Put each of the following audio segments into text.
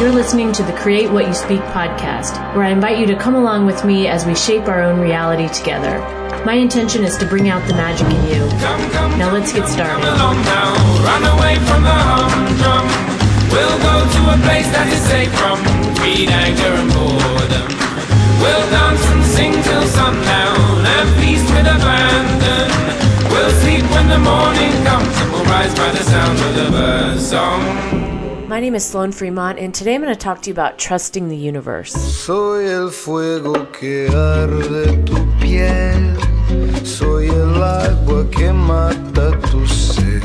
You're listening to the Create What You Speak podcast, where I invite you to come along with me as we shape our own reality together. My intention is to bring out the magic in you. Now let's get started. Run away from the humdrum. We'll go to a place that is safe from greed, anger, and boredom. We'll dance and sing till sundown and feast with abandon. We'll sleep when the morning comes and we'll rise by the sound of the. My name is Sloan Fremont, and today I'm going to talk to you about trusting the universe. Soy el fuego que arde tu piel, soy el agua que mata tu sed,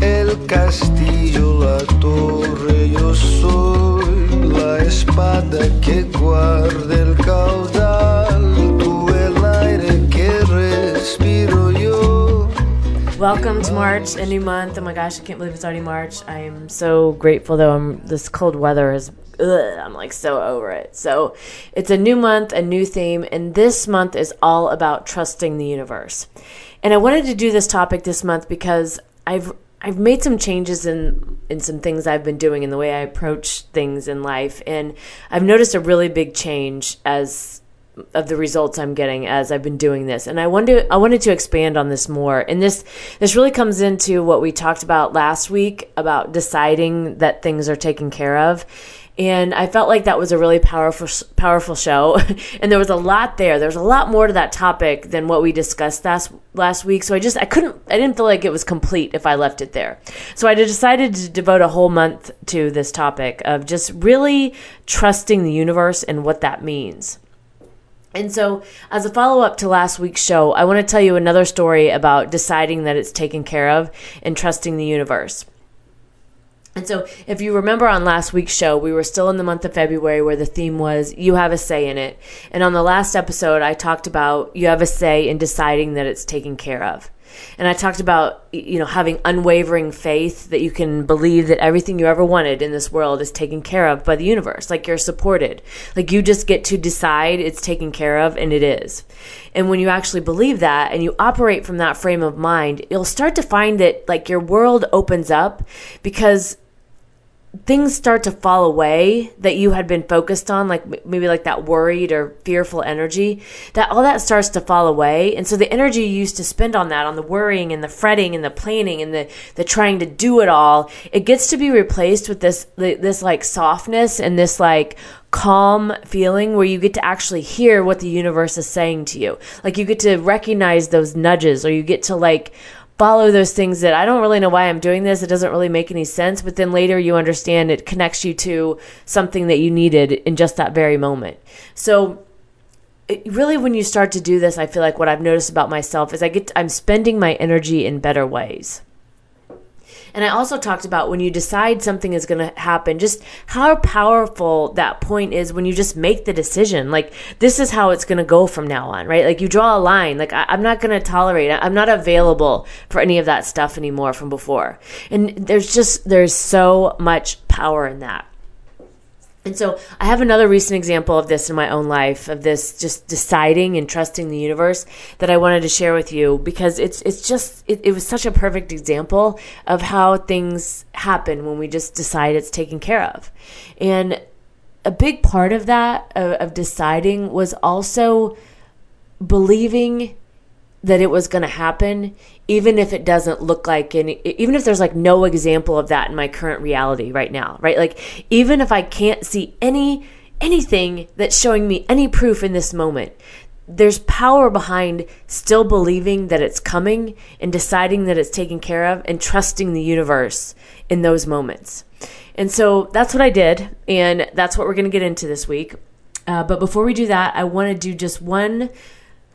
el castillo, la torre, yo soy la espada que guarda el caudal, tú el aire que respiro. Welcome to March, a new month. Oh my gosh, I can't believe it's already March. I am so grateful though. I'm this cold weather is ugh, I'm like so over it. So, it's a new month, a new theme, and this month is all about trusting the universe. And I wanted to do this topic this month because I've I've made some changes in in some things I've been doing in the way I approach things in life and I've noticed a really big change as of the results I'm getting as I've been doing this. And I wanted I wanted to expand on this more. And this this really comes into what we talked about last week about deciding that things are taken care of. And I felt like that was a really powerful powerful show. and there was a lot there. There's a lot more to that topic than what we discussed last last week. So I just I couldn't I didn't feel like it was complete if I left it there. So I decided to devote a whole month to this topic of just really trusting the universe and what that means. And so, as a follow up to last week's show, I want to tell you another story about deciding that it's taken care of and trusting the universe. And so, if you remember on last week's show, we were still in the month of February where the theme was you have a say in it. And on the last episode, I talked about you have a say in deciding that it's taken care of. And I talked about, you know, having unwavering faith that you can believe that everything you ever wanted in this world is taken care of by the universe. Like you're supported. Like you just get to decide it's taken care of and it is. And when you actually believe that and you operate from that frame of mind, you'll start to find that like your world opens up because things start to fall away that you had been focused on like maybe like that worried or fearful energy that all that starts to fall away. And so the energy you used to spend on that on the worrying and the fretting and the planning and the the trying to do it all it gets to be replaced with this this like softness and this like calm feeling where you get to actually hear what the universe is saying to you. Like you get to recognize those nudges or you get to like follow those things that I don't really know why I'm doing this. It doesn't really make any sense. But then later you understand it connects you to something that you needed in just that very moment. So, it, really, when you start to do this, I feel like what I've noticed about myself is I get I'm spending my energy in better ways. And I also talked about when you decide something is going to happen, just how powerful that point is when you just make the decision. Like, this is how it's going to go from now on, right? Like, you draw a line. Like, I, am not going to tolerate it. I'm not available for any of that stuff anymore from before. And there's just, there's so much power in that. And so I have another recent example of this in my own life of this just deciding and trusting the universe that I wanted to share with you because it's it's just it, it was such a perfect example of how things happen when we just decide it's taken care of. And a big part of that of, of deciding was also believing that it was going to happen even if it doesn't look like any even if there's like no example of that in my current reality right now right? Like even if i can't see any anything that's showing me any proof in this moment there's power behind still believing that it's coming and deciding that it's taken care of and trusting the universe in those moments. And so that's what i did and that's what we're going to get into this week. Uh, but before we do that i want to do just one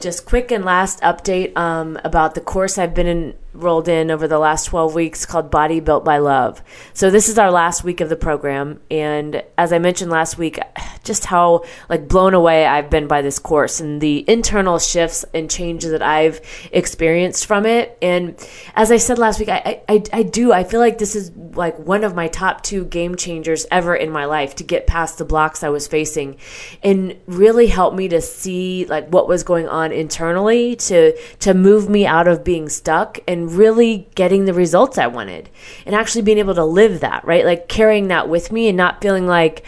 just quick and last update um, about the course I've been enrolled in over the last 12 weeks called Body Built by Love. So this is our last week of the program and as I mentioned last week just how like blown away I've been by this course and the internal shifts and changes that I've experienced from it and as I said last week I I, I do I feel like this is like one of my top 2 game changers ever in my life to get past the blocks I was facing and really help me to see like what was going on internally to to move me out of being stuck and really getting the results I wanted and actually being able to live that, right? Like carrying that with me and not feeling like,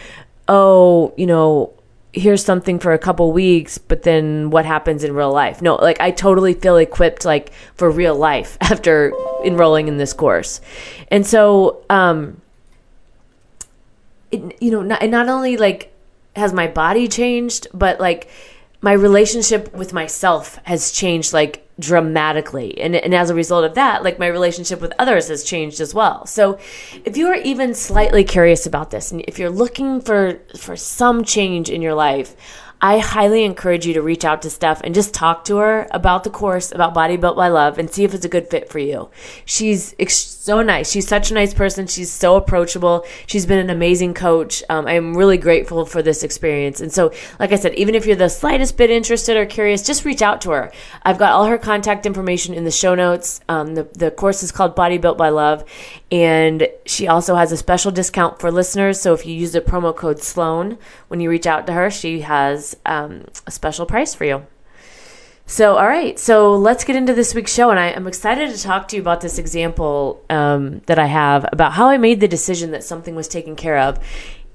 oh, you know, here's something for a couple weeks, but then what happens in real life? No, like I totally feel equipped like for real life after enrolling in this course. And so, um, it, you know, not, not only like has my body changed, but like my relationship with myself has changed like dramatically. And, and as a result of that, like my relationship with others has changed as well. So if you are even slightly curious about this and if you're looking for for some change in your life, I highly encourage you to reach out to Steph and just talk to her about the course, about Body Built by Love, and see if it's a good fit for you. She's ex- so nice. She's such a nice person. She's so approachable. She's been an amazing coach. Um, I'm really grateful for this experience. And so, like I said, even if you're the slightest bit interested or curious, just reach out to her. I've got all her contact information in the show notes. Um, the, the course is called Body Built by Love, and she also has a special discount for listeners. So if you use the promo code Sloan when you reach out to her, she has um, a special price for you. So, all right. So let's get into this week's show. And I, am excited to talk to you about this example um, that I have about how I made the decision that something was taken care of,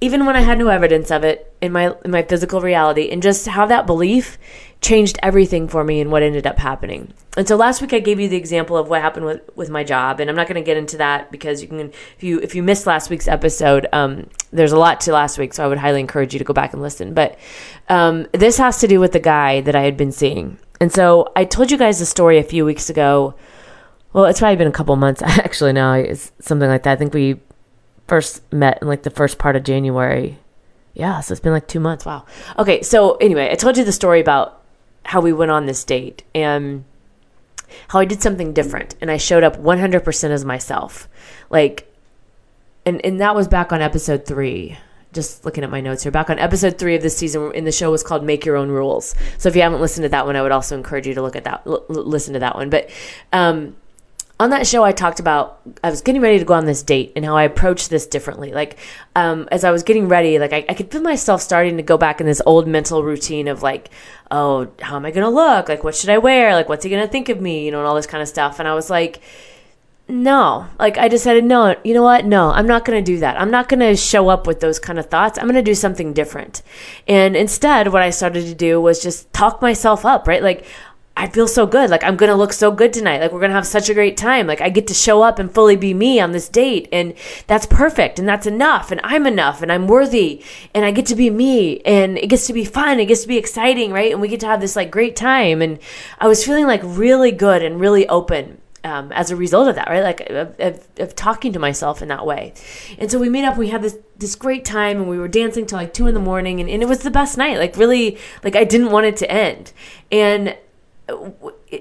even when I had no evidence of it in my in my physical reality, and just how that belief changed everything for me and what ended up happening. And so last week I gave you the example of what happened with, with my job, and I'm not going to get into that because you can if you if you missed last week's episode, um, there's a lot to last week, so I would highly encourage you to go back and listen. But um, this has to do with the guy that I had been seeing, and so I told you guys the story a few weeks ago. Well, it's probably been a couple months actually now. It's something like that. I think we first met in like the first part of January. Yeah, so it's been like two months. Wow. Okay, so anyway, I told you the story about how we went on this date and how I did something different and I showed up 100% as myself. Like, and, and that was back on episode three. Just looking at my notes here, back on episode three of this season, in the show was called "Make Your Own Rules." So if you haven't listened to that one, I would also encourage you to look at that, l- listen to that one. But um, on that show, I talked about I was getting ready to go on this date and how I approached this differently. Like, um, as I was getting ready, like I, I, could feel myself starting to go back in this old mental routine of like, oh, how am I to look? Like, what should I wear? Like, what's he to think of me? You know, and all this kind of stuff. And I was like, no, like I decided, no, you know what? No, I'm not going to do that. I'm not going to show up with those kind of thoughts. I'm going to do something different. And instead, what I started to do was just talk myself up, right? Like, I feel so good. Like I'm going to look so good tonight. Like we're going to have such a great time. Like I get to show up and fully be me on this date and that's perfect and that's enough and I'm enough and I'm worthy and I get to be me and it gets to be fun. It gets to be exciting, right? And we get to have this like great time and I was feeling like really good and really open. Um, as a result of that, right? Like of, of, of, talking to myself in that way. And so we made up, we had this, this great time and we were dancing till like two in the morning and, and it was the best night. Like really, like I didn't want it to end. And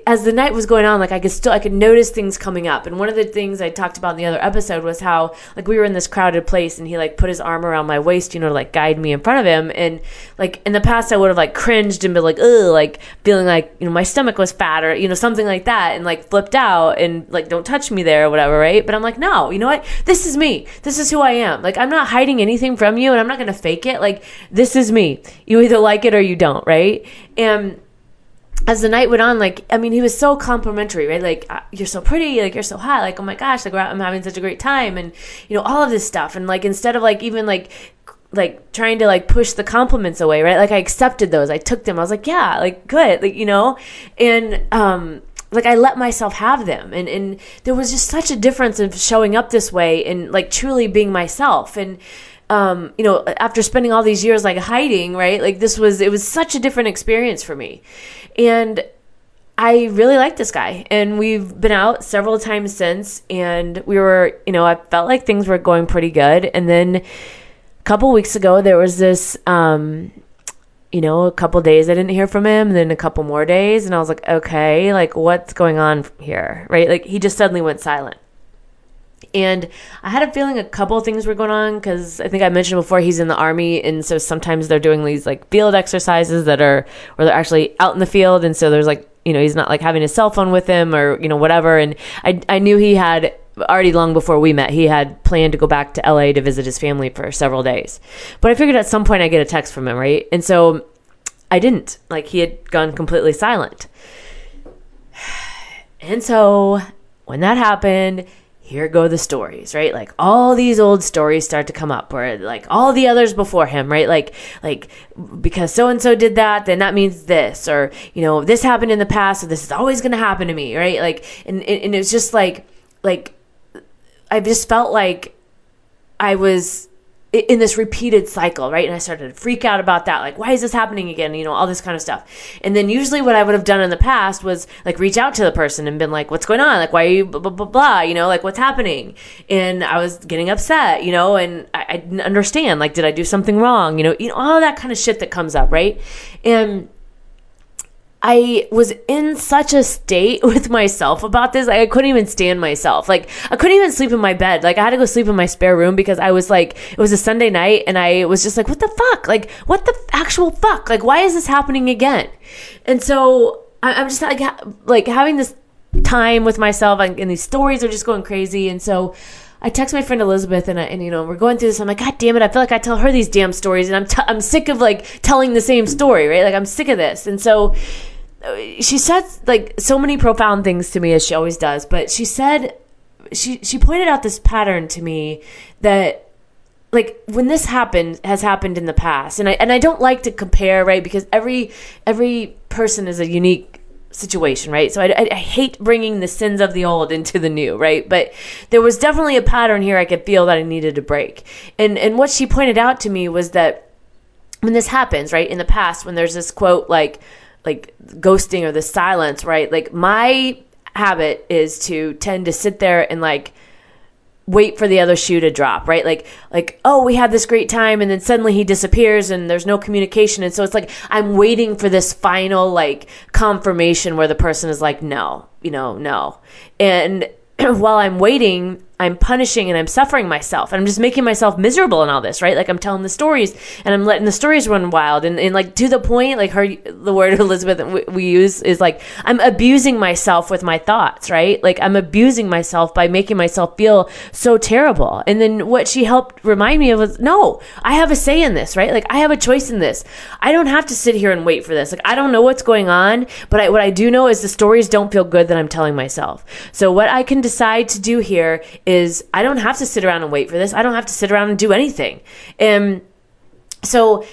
as the night was going on, like I could still I could notice things coming up. And one of the things I talked about in the other episode was how like we were in this crowded place and he like put his arm around my waist, you know, to like guide me in front of him. And like in the past I would have like cringed and been like, ugh, like feeling like, you know, my stomach was fat or, you know, something like that and like flipped out and like don't touch me there or whatever, right? But I'm like, no, you know what? This is me. This is who I am. Like I'm not hiding anything from you and I'm not gonna fake it. Like this is me. You either like it or you don't, right? And as the night went on, like I mean, he was so complimentary, right? Like uh, you're so pretty, like you're so hot, like oh my gosh, like I'm having such a great time, and you know all of this stuff, and like instead of like even like like trying to like push the compliments away, right? Like I accepted those, I took them, I was like yeah, like good, like you know, and um like I let myself have them and and there was just such a difference of showing up this way and like truly being myself and um, you know, after spending all these years like hiding, right? Like this was it was such a different experience for me. And I really like this guy, and we've been out several times since. And we were, you know, I felt like things were going pretty good. And then a couple weeks ago, there was this, um, you know, a couple days I didn't hear from him, then a couple more days, and I was like, okay, like what's going on here, right? Like he just suddenly went silent. And I had a feeling a couple things were going on because I think I mentioned before he's in the army, and so sometimes they're doing these like field exercises that are where they're actually out in the field, and so there's like you know he's not like having his cell phone with him or you know whatever. And I I knew he had already long before we met he had planned to go back to LA to visit his family for several days, but I figured at some point I'd get a text from him, right? And so I didn't like he had gone completely silent, and so when that happened, here go the stories, right? Like all these old stories start to come up where like all the others before him, right? Like like because so and so did that, then that means this or you know, this happened in the past, so this is always going to happen to me, right? Like and and it was just like like I just felt like I was in this repeated cycle, right? And I started to freak out about that. Like, why is this happening again? You know, all this kind of stuff. And then usually what I would have done in the past was like reach out to the person and been like, what's going on? Like, why are you blah, blah, blah, blah? You know, like what's happening? And I was getting upset, you know, and I, I didn't understand. Like, did I do something wrong? You know, you know, all that kind of shit that comes up, right? And I was in such a state with myself about this. Like, I couldn't even stand myself. Like, I couldn't even sleep in my bed. Like, I had to go sleep in my spare room because I was like, it was a Sunday night and I was just like, what the fuck? Like, what the actual fuck? Like, why is this happening again? And so I'm just like, like having this time with myself and these stories are just going crazy. And so, I text my friend Elizabeth and, I, and you know we're going through this. I'm like, God damn it! I feel like I tell her these damn stories, and I'm t- I'm sick of like telling the same story, right? Like I'm sick of this. And so she said like so many profound things to me as she always does. But she said she she pointed out this pattern to me that like when this happened has happened in the past and I and I don't like to compare right because every every person is a unique situation right? So I, I, hate bringing the sins of the old into the new right? But there was definitely a pattern here I could feel that I needed to break. And and what she pointed out to me was that when this happens right in the past when there's this quote like like ghosting or the silence right? Like my habit is to tend to sit there and like wait for the other shoe to drop, right? Like like oh, we had this great time and then suddenly he disappears and there's no communication and so it's like I'm waiting for this final like confirmation where the person is like no, you know, no. And while I'm waiting, I'm punishing and I'm suffering myself. And I'm just making myself miserable in all this, right? Like I'm telling the stories and I'm letting the stories run wild. And, and like to the point, like her, the word Elizabeth we, use is like, I'm abusing myself with my thoughts, right? Like I'm abusing myself by making myself feel so terrible. And then what she helped remind me of was, no, I have a say in this, right? Like I have a choice in this. I don't have to sit here and wait for this. Like I don't know what's going on, but I, what I do know is the stories don't feel good that I'm telling myself. So what I can decide to do here is I don't have to sit around and wait for this. I don't have to sit around and do anything. And so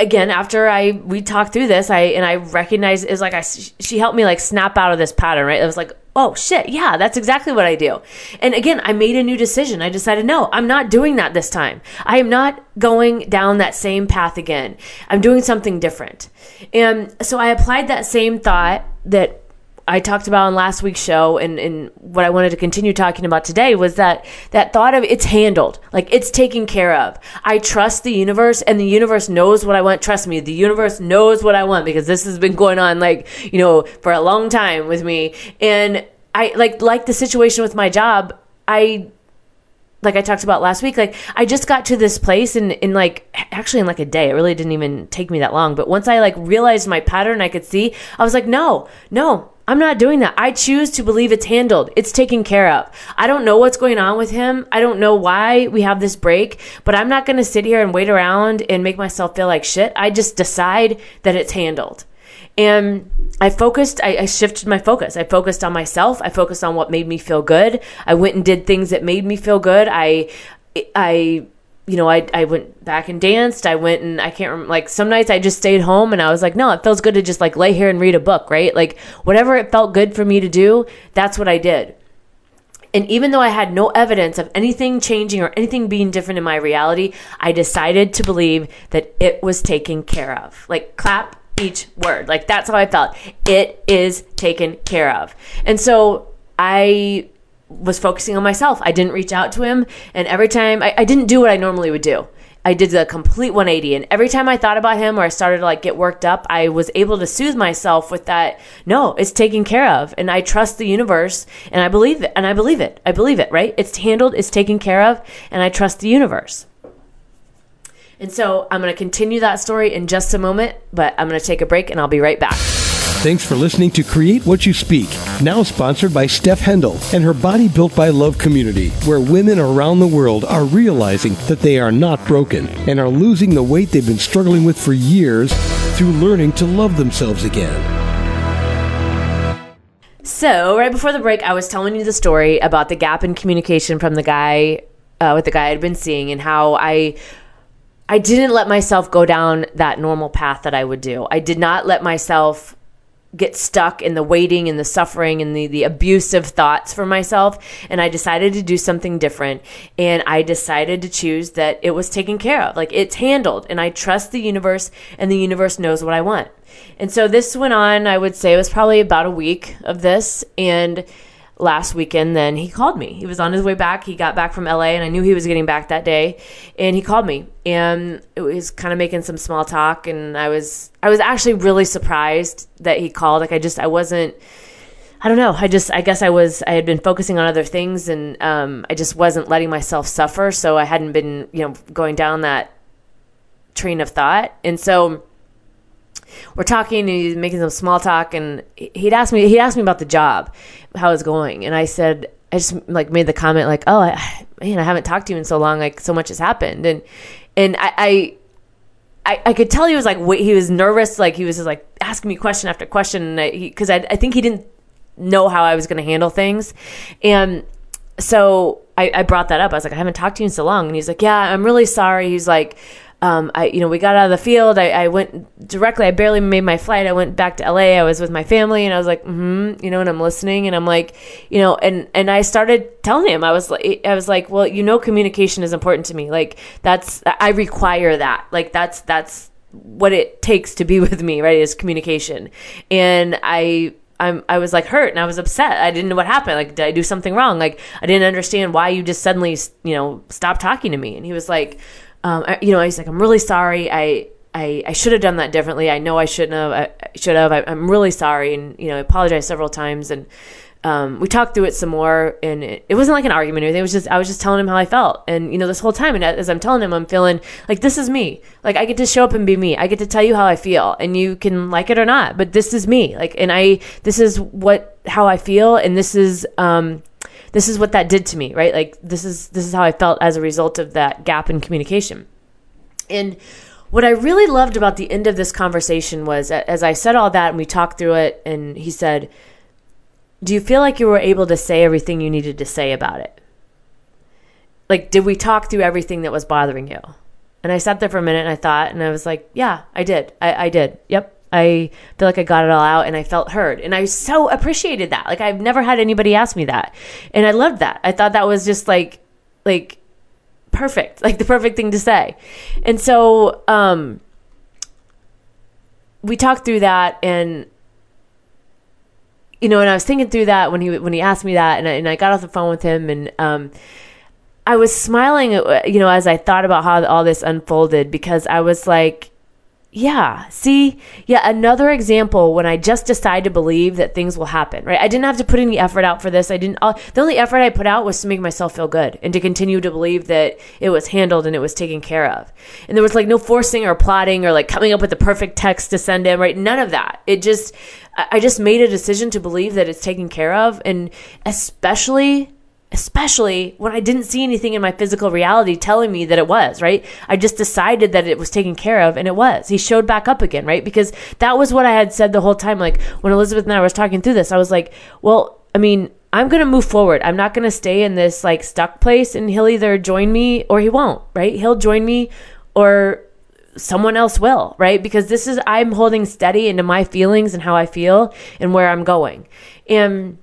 again after i we talked through this i and i recognized is like i she helped me like snap out of this pattern right? It was like oh shit yeah that's exactly what i do. And again i made a new decision. I decided no i'm not doing that this time. I am not going down that same path again. I'm doing something different. And so i applied that same thought that I talked about on last week's show and, and what I wanted to continue talking about today was that that thought of it's handled, like it's taken care of. I trust the universe and the universe knows what I want. Trust me, the universe knows what I want because this has been going on like, you know, for a long time with me. And I like like the situation with my job, I like I talked about last week, like I just got to this place in, in like actually in like a day. It really didn't even take me that long. But once I like realized my pattern I could see, I was like, no, no, I'm not doing that. I choose to believe it's handled. It's taken care of. I don't know what's going on with him. I don't know why we have this break, but I'm not going to sit here and wait around and make myself feel like shit. I just decide that it's handled. And I focused, I, I, shifted my focus. I focused on myself. I focused on what made me feel good. I went and did things that made me feel good. I, I, you know, I, I went back and danced. I went and I can't remember, like some nights I just stayed home and I was like, no, it feels good to just like lay here and read a book, right? Like whatever it felt good for me to do, that's what I did. And even though I had no evidence of anything changing or anything being different in my reality, I decided to believe that it was taken care of. Like clap each word. Like that's how I felt. It is taken care of. And so I was focusing on myself. I didn't reach out to him. And every time I, I didn't do what I normally would do. I did the complete 180 and every time I thought about him or I started to like get worked up, I was able to soothe myself with that, no, it's taken care of and I trust the universe and I believe it and I believe it. I believe it, right? It's handled, it's taken care of and I trust the universe. And so I'm going to continue that story in just a moment, but I'm going to take a break and I'll be right back. Thanks for listening to Create What You Speak, now sponsored by Steph Hendel and her Body Built by Love community, where women around the world are realizing that they are not broken and are losing the weight they've been struggling with for years through learning to love themselves again. So, right before the break, I was telling you the story about the gap in communication from the guy uh, with the guy I'd been seeing and how I I didn't let myself go down that normal path that I would do. I did not let myself get stuck in the waiting and the suffering and the, the abusive thoughts for myself. And I decided to do something different. And I decided to choose that it was taken care of. Like it's handled. And I trust the universe and the universe knows what I want. And so this went on, I would say it was probably about a week of this. And last weekend then he called me. He was on his way back. He got back from la and i knew he was getting back that day and he called me. And it was kind of making some small talk and i was i was actually really surprised that he called. Like i just i wasn't i don't know. I just i guess i was i had been focusing on other things and um, i just wasn't letting myself suffer so i hadn't been you know going down that train of thought. And so we're talking and he's making some small talk and he'd asked me he'd asked me about the job how it's going and i said i just like made the comment like oh I, man i haven't talked to you in so long like so much has happened and and i, I I, I could tell he was like wait, he was nervous like he was just like asking me question after question because I, I think he didn't know how I was going to handle things and so I, I brought that up. I was like I haven't talked to you in so long and he's like yeah I'm really sorry he's like um, I, you know, we got out of the field. I, I, went directly. I barely made my flight. I went back to LA. I was with my family, and I was like, hmm you know, and I'm listening, and I'm like, you know, and and I started telling him, I was like, I was like, well, you know, communication is important to me. Like that's, I require that. Like that's that's what it takes to be with me, right? Is communication, and I I'm, I was like hurt and I was upset. I didn't know what happened. Like, did I do something wrong? Like, I didn't understand why you just suddenly, you know, stopped talking to me. And he was like, um, I, you know, he's like, I'm really sorry. I, I, I should have done that differently. I know I shouldn't have. I, I should have. I, am really sorry. And, you know, I apologized several times. And um, we talked through it some more. And it, it, wasn't like an argument or anything. It was just, I was just telling him how I felt. And, you know, this whole time, and as I'm telling him, I'm feeling like this is me. Like, I get to show up and be me. I get to tell you how I feel. And you can like it or not. But this is me. Like, and I, this is what, how I feel. And this is, um, this is what that did to me, right? Like this is this is how I felt as a result of that gap in communication. And what I really loved about the end of this conversation was as I said all that and we talked through it and he said, "Do you feel like you were able to say everything you needed to say about it?" Like did we talk through everything that was bothering you? And I sat there for a minute and I thought and I was like, "Yeah, I did. I, I did. Yep. I feel like I got it all out and I felt heard. And I so appreciated that. Like I've never had anybody ask me that. And I loved that. I thought that was just like like perfect. Like the perfect thing to say. And so um we talked through that and you know, and I was thinking through that when he when he asked me that and I, and I got off the phone with him and um I was smiling, you know, as I thought about how all this unfolded because I was like, yeah. See, yeah, another example when I just decide to believe that things will happen, right? I didn't have to put any effort out for this. I didn't, uh, the only effort I put out was to make myself feel good and to continue to believe that it was handled and it was taken care of. And there was like no forcing or plotting or like coming up with the perfect text to send him, right? None of that. It just, I just made a decision to believe that it's taken care of. And especially especially when I didn't see anything in my physical reality telling me that it was, right? I just decided that it was taken care of and it was. He showed back up again, right? Because that was what I had said the whole time. Like when Elizabeth and I was talking through this, I was like, well, I mean, I'm going to move forward. I'm not going to stay in this like stuck place and he'll either join me or he won't, right? He'll join me or someone else will, right? Because this is, I'm holding steady into my feelings and how I feel and where I'm going. And,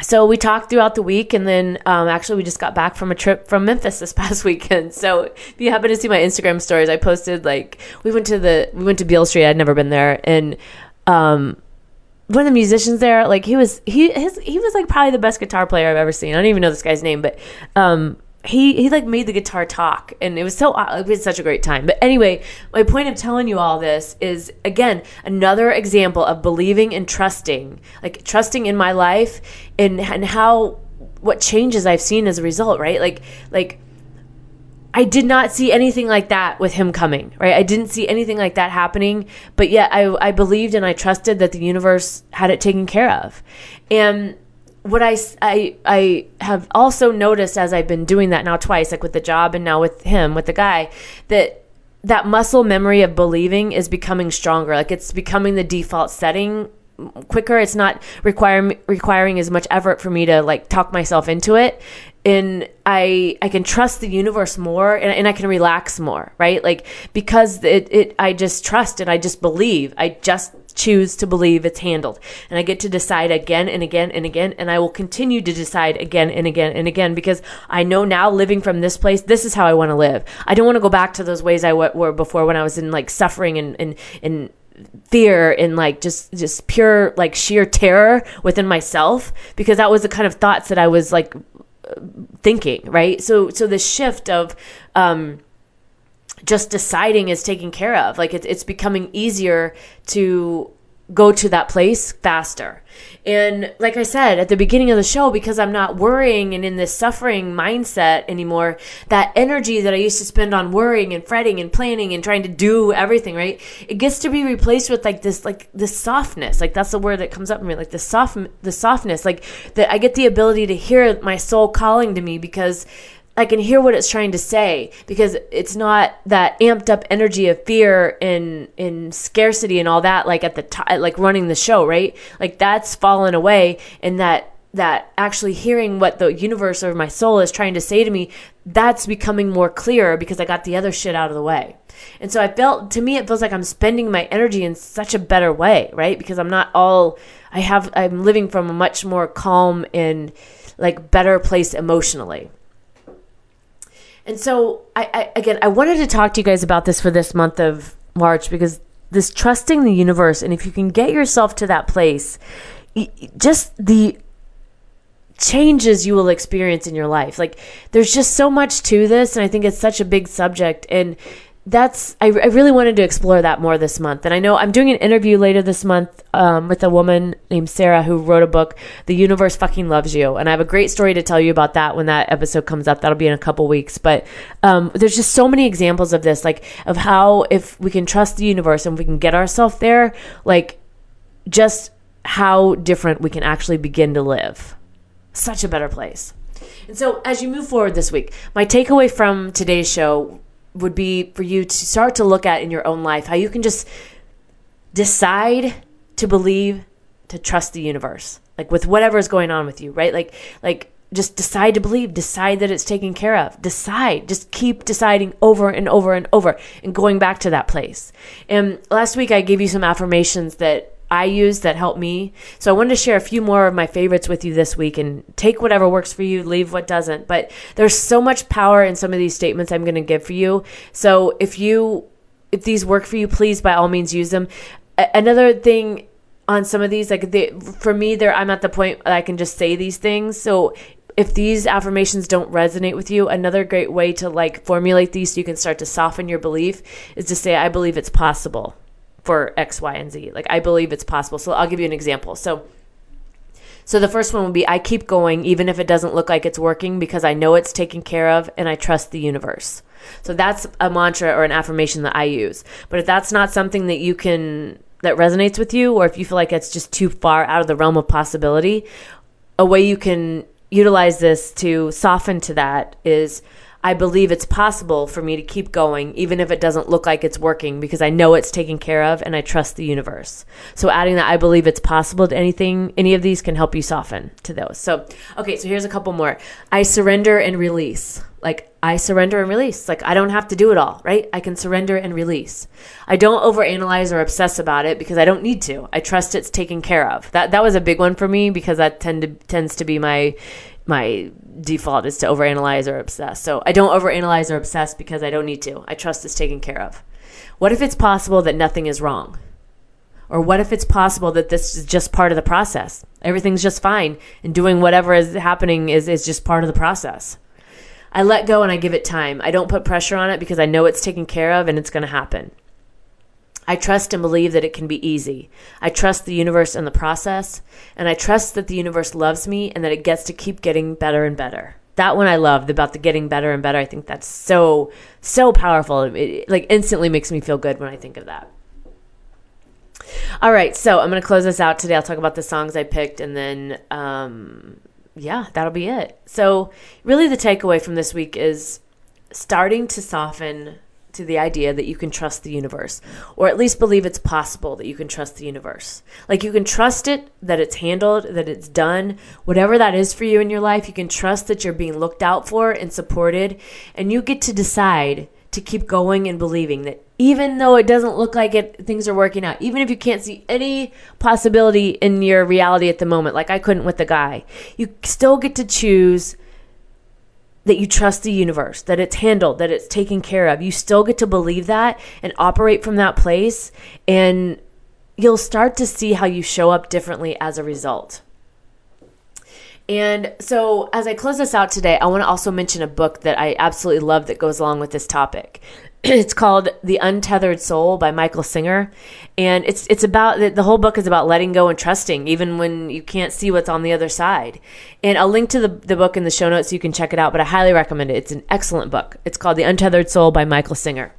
so we talked throughout the week and then um, actually we just got back from a trip from memphis this past weekend. So if you happen to see my instagram stories i posted like we went to the we went to beale street. I'd never been there. And um, one of the musicians there like he was he his he was like probably the best guitar player i've ever seen. I don't even know this guy's name but um, he he like made the guitar talk and it was so it was such a great time but anyway my point of telling you all this is again another example of believing and trusting like trusting in my life and and how what changes i've seen as a result right like like I did not see anything like that with him coming, right? I didn't see anything like that happening, but yet I, I believed and I trusted that the universe had it taken care of. And what I, I, I have also noticed as I've been doing that now twice, like with the job and now with him, with the guy, that that muscle memory of believing is becoming stronger. Like it's becoming the default setting quicker. It's not requiring requiring as much effort for me to like talk myself into it. And I I can trust the universe more and, and I can relax more, right? Like because it, it I just trust and I just believe. I just choose to believe it's handled. And I get to decide again and again and again. And I will continue to decide again and again and again because I know now living from this place, this is how I want to live. I don't want to go back to those ways I w- were before when I was in like suffering and, and, and, fear and like just just pure like sheer terror within myself because that was the kind of thoughts that I was like thinking right so so the shift of um just deciding is taken care of. Like it's it's becoming easier to go to that place faster. And like I said at the beginning of the show, because I'm not worrying and in this suffering mindset anymore, that energy that I used to spend on worrying and fretting and planning and trying to do everything, right? It gets to be replaced with like this, like this softness. Like that's the word that comes up for me, like the soft, the softness. Like that I get the ability to hear my soul calling to me because I can hear what it's trying to say because it's not that amped up energy of fear and in scarcity and all that like at the time like running the show right like that's fallen away and that that actually hearing what the universe or my soul is trying to say to me that's becoming more clear because I got the other shit out of the way. And so I felt to me it feels like I'm spending my energy in such a better way, right? Because I'm not all I have I'm living from a much more calm and like better place emotionally. And so, I, I, again, I wanted to talk to you guys about this for this month of March because this trusting the universe, and if you can get yourself to that place, just the changes you will experience in your life. Like, there's just so much to this, and I think it's such a big subject. And that's I, I really wanted to explore that more this month. And i know i'm doing an interview later this month um, with a woman named sarah who wrote a book the universe fucking loves you. And i have a great story to tell you about that when that episode comes up. That'll be in a couple weeks. But um, there's just so many examples of this like of how if we can trust the universe and we can get ourselves there like just how different we can actually begin to live. Such a better place. And so as you move forward this week my takeaway from today's show would be for you to start to look at in your own life how you can just decide to believe to trust the universe like with whatever is going on with you right? Like like just decide to believe decide that it's taken care of decide just keep deciding over and over and over and going back to that place. And last week i gave you some affirmations that I use that help me. So I wanted to share a few more of my favorites with you this week and take whatever works for you, leave what doesn't. But there's so much power in some of these statements I'm going to give for you. So if you if these work for you, please by all means use them. A- another thing on some of these like they, for me there I'm at the point that I can just say these things. So if these affirmations don't resonate with you, another great way to like formulate these so you can start to soften your belief is to say I believe it's possible for X, Y, and Z. Like I believe it's possible. So I'll give you an example. So so the first one would be I keep going even if it doesn't look like it's working because I know it's taken care of and I trust the universe. So that's a mantra or an affirmation that I use. But if that's not something that you can that resonates with you or if you feel like it's just too far out of the realm of possibility, a way you can utilize this to soften to that is I believe it's possible for me to keep going, even if it doesn't look like it's working, because I know it's taken care of and I trust the universe. So adding that I believe it's possible to anything, any of these can help you soften to those. So, okay, so here's a couple more. I surrender and release. Like, I surrender and release. Like, I don't have to do it all, right? I can surrender and release. I don't overanalyze or obsess about it because I don't need to. I trust it's taken care of. That that was a big one for me because that tend to, tends to be my my default is to overanalyze or obsess. So I don't overanalyze or obsess because I don't need to. I trust it's taken care of. What if it's possible that nothing is wrong? Or what if it's possible that this is just part of the process? Everything's just fine and doing whatever is happening is, is just part of the process. I let go and I give it time. I don't put pressure on it because I know it's taken care of and it's going to happen. I trust and believe that it can be easy. I trust the universe and the process, and I trust that the universe loves me and that it gets to keep getting better and better. That one I loved about the getting better and better. I think that's so, so powerful. It, like instantly makes me feel good when I think of that. All right, so I'm going to close this out today. I'll talk about the songs I picked and then, um, yeah, that'll be it. So, really, the takeaway from this week is starting to soften to the idea that you can trust the universe, or at least believe it's possible that you can trust the universe. Like you can trust it, that it's handled, that it's done, whatever that is for you in your life, you can trust that you're being looked out for and supported, and you get to decide to keep going and believing that even though it doesn't look like it things are working out even if you can't see any possibility in your reality at the moment like i couldn't with the guy you still get to choose that you trust the universe that it's handled that it's taken care of you still get to believe that and operate from that place and you'll start to see how you show up differently as a result and so, as I close this out today, I want to also mention a book that I absolutely love that goes along with this topic. It's called The Untethered Soul by Michael Singer, and it's it's about the whole book is about letting go and trusting, even when you can't see what's on the other side. And I'll link to the the book in the show notes so you can check it out. But I highly recommend it. It's an excellent book. It's called The Untethered Soul by Michael Singer.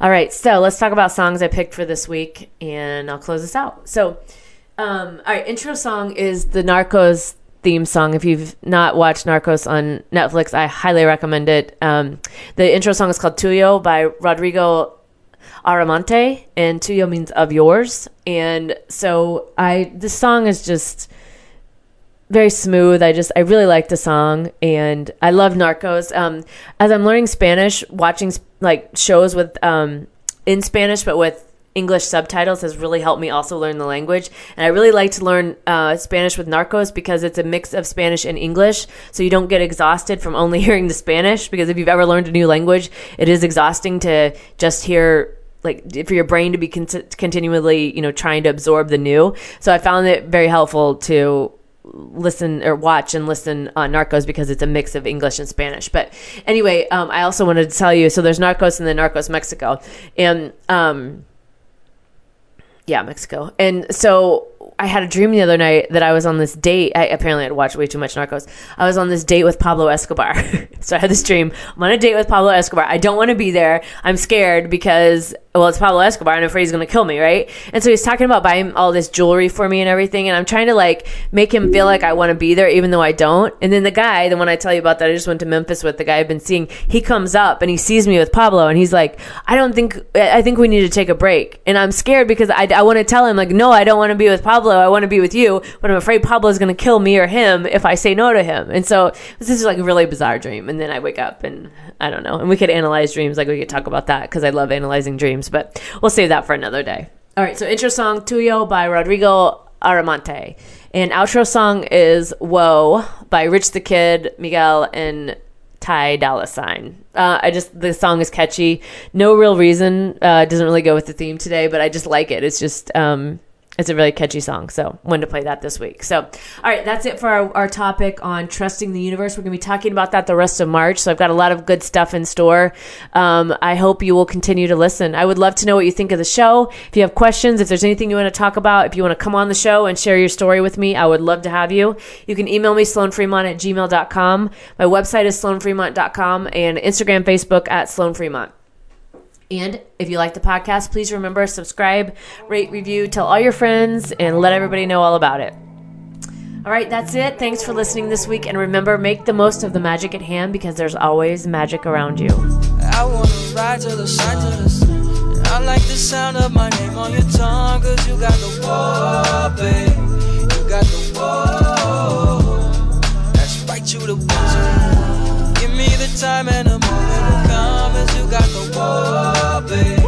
All right, so let's talk about songs I picked for this week, and I'll close this out. So. Um, all right, intro song is the Narcos theme song. If you've not watched Narcos on Netflix, I highly recommend it. Um, the intro song is called Tuyo by Rodrigo Amarante, and Tuyo means of yours. And so I, this song is just very smooth. I just I really like the song and I love Narcos. Um, as I'm learning Spanish, watching like shows with um, in Spanish but with English subtitles has really helped me also learn the language. And I really like to learn uh, Spanish with Narcos because it's a mix of Spanish and English. So you don't get exhausted from only hearing the Spanish because if you've ever learned a new language, it is exhausting to just hear like for your brain to be con- continually, you know, trying to absorb the new. So I found it very helpful to listen or watch and listen on Narcos because it's a mix of English and Spanish. But anyway, um, I also wanted to tell you so there's Narcos and then Narcos Mexico. And um, yeah, Mexico. And so I had a dream the other night that I was on this date. I apparently had watched way too much Narcos. I was on this date with Pablo Escobar. so I had this dream. I'm on a date with Pablo Escobar. I don't want to be there. I'm scared because well, it's Pablo Escobar. I'm afraid he's going to kill me, right? And so he's talking about buying all this jewelry for me and everything. And I'm trying to like make him feel like I want to be there, even though I don't. And then the guy, the one I tell you about that I just went to Memphis with, the guy I've been seeing, he comes up and he sees me with Pablo and he's like, I don't think, I think we need to take a break. And I'm scared because I, I want to tell him, like, no, I don't want to be with Pablo. I want to be with you. But I'm afraid Pablo is going to kill me or him if I say no to him. And so this is like a really bizarre dream. And then I wake up and I don't know. And we could analyze dreams. Like we could talk about that because I love analyzing dreams. But we'll save that for another day. All right. So intro song Tuyo by Rodrigo Amarante. And outro song is Whoa by Rich the Kid, Miguel, and Ty Dolla Sign. Uh, I just the song is catchy. No real reason. Uh, doesn't really go with the theme today, but I just like it. It's just um, it's a really catchy song. So wanted to play that this week. So all right, that's it for our, our topic on trusting the universe. We're gonna be talking about that the rest of March. So I've got a lot of good stuff in store. Um, I hope you will continue to listen. I would love to know what you think of the show. If you have questions, if there's anything you want to talk about, if you want to come on the show and share your story with me, I would love to have you. You can email me sloanfremont at gmail.com. My website is sloanfremont.com and Instagram, Facebook at Sloan Fremont. And if you like the podcast, please remember subscribe, rate, review, tell all your friends, and let everybody know all about it. All right, that's it. Thanks for listening this week. And remember, make the most of the magic at hand because there's always magic around you. I ride to sun, to. I like the sound of my name on your tongue, cause you got the babe. You got the. That's right, you the. Give me the time and moment for, baby.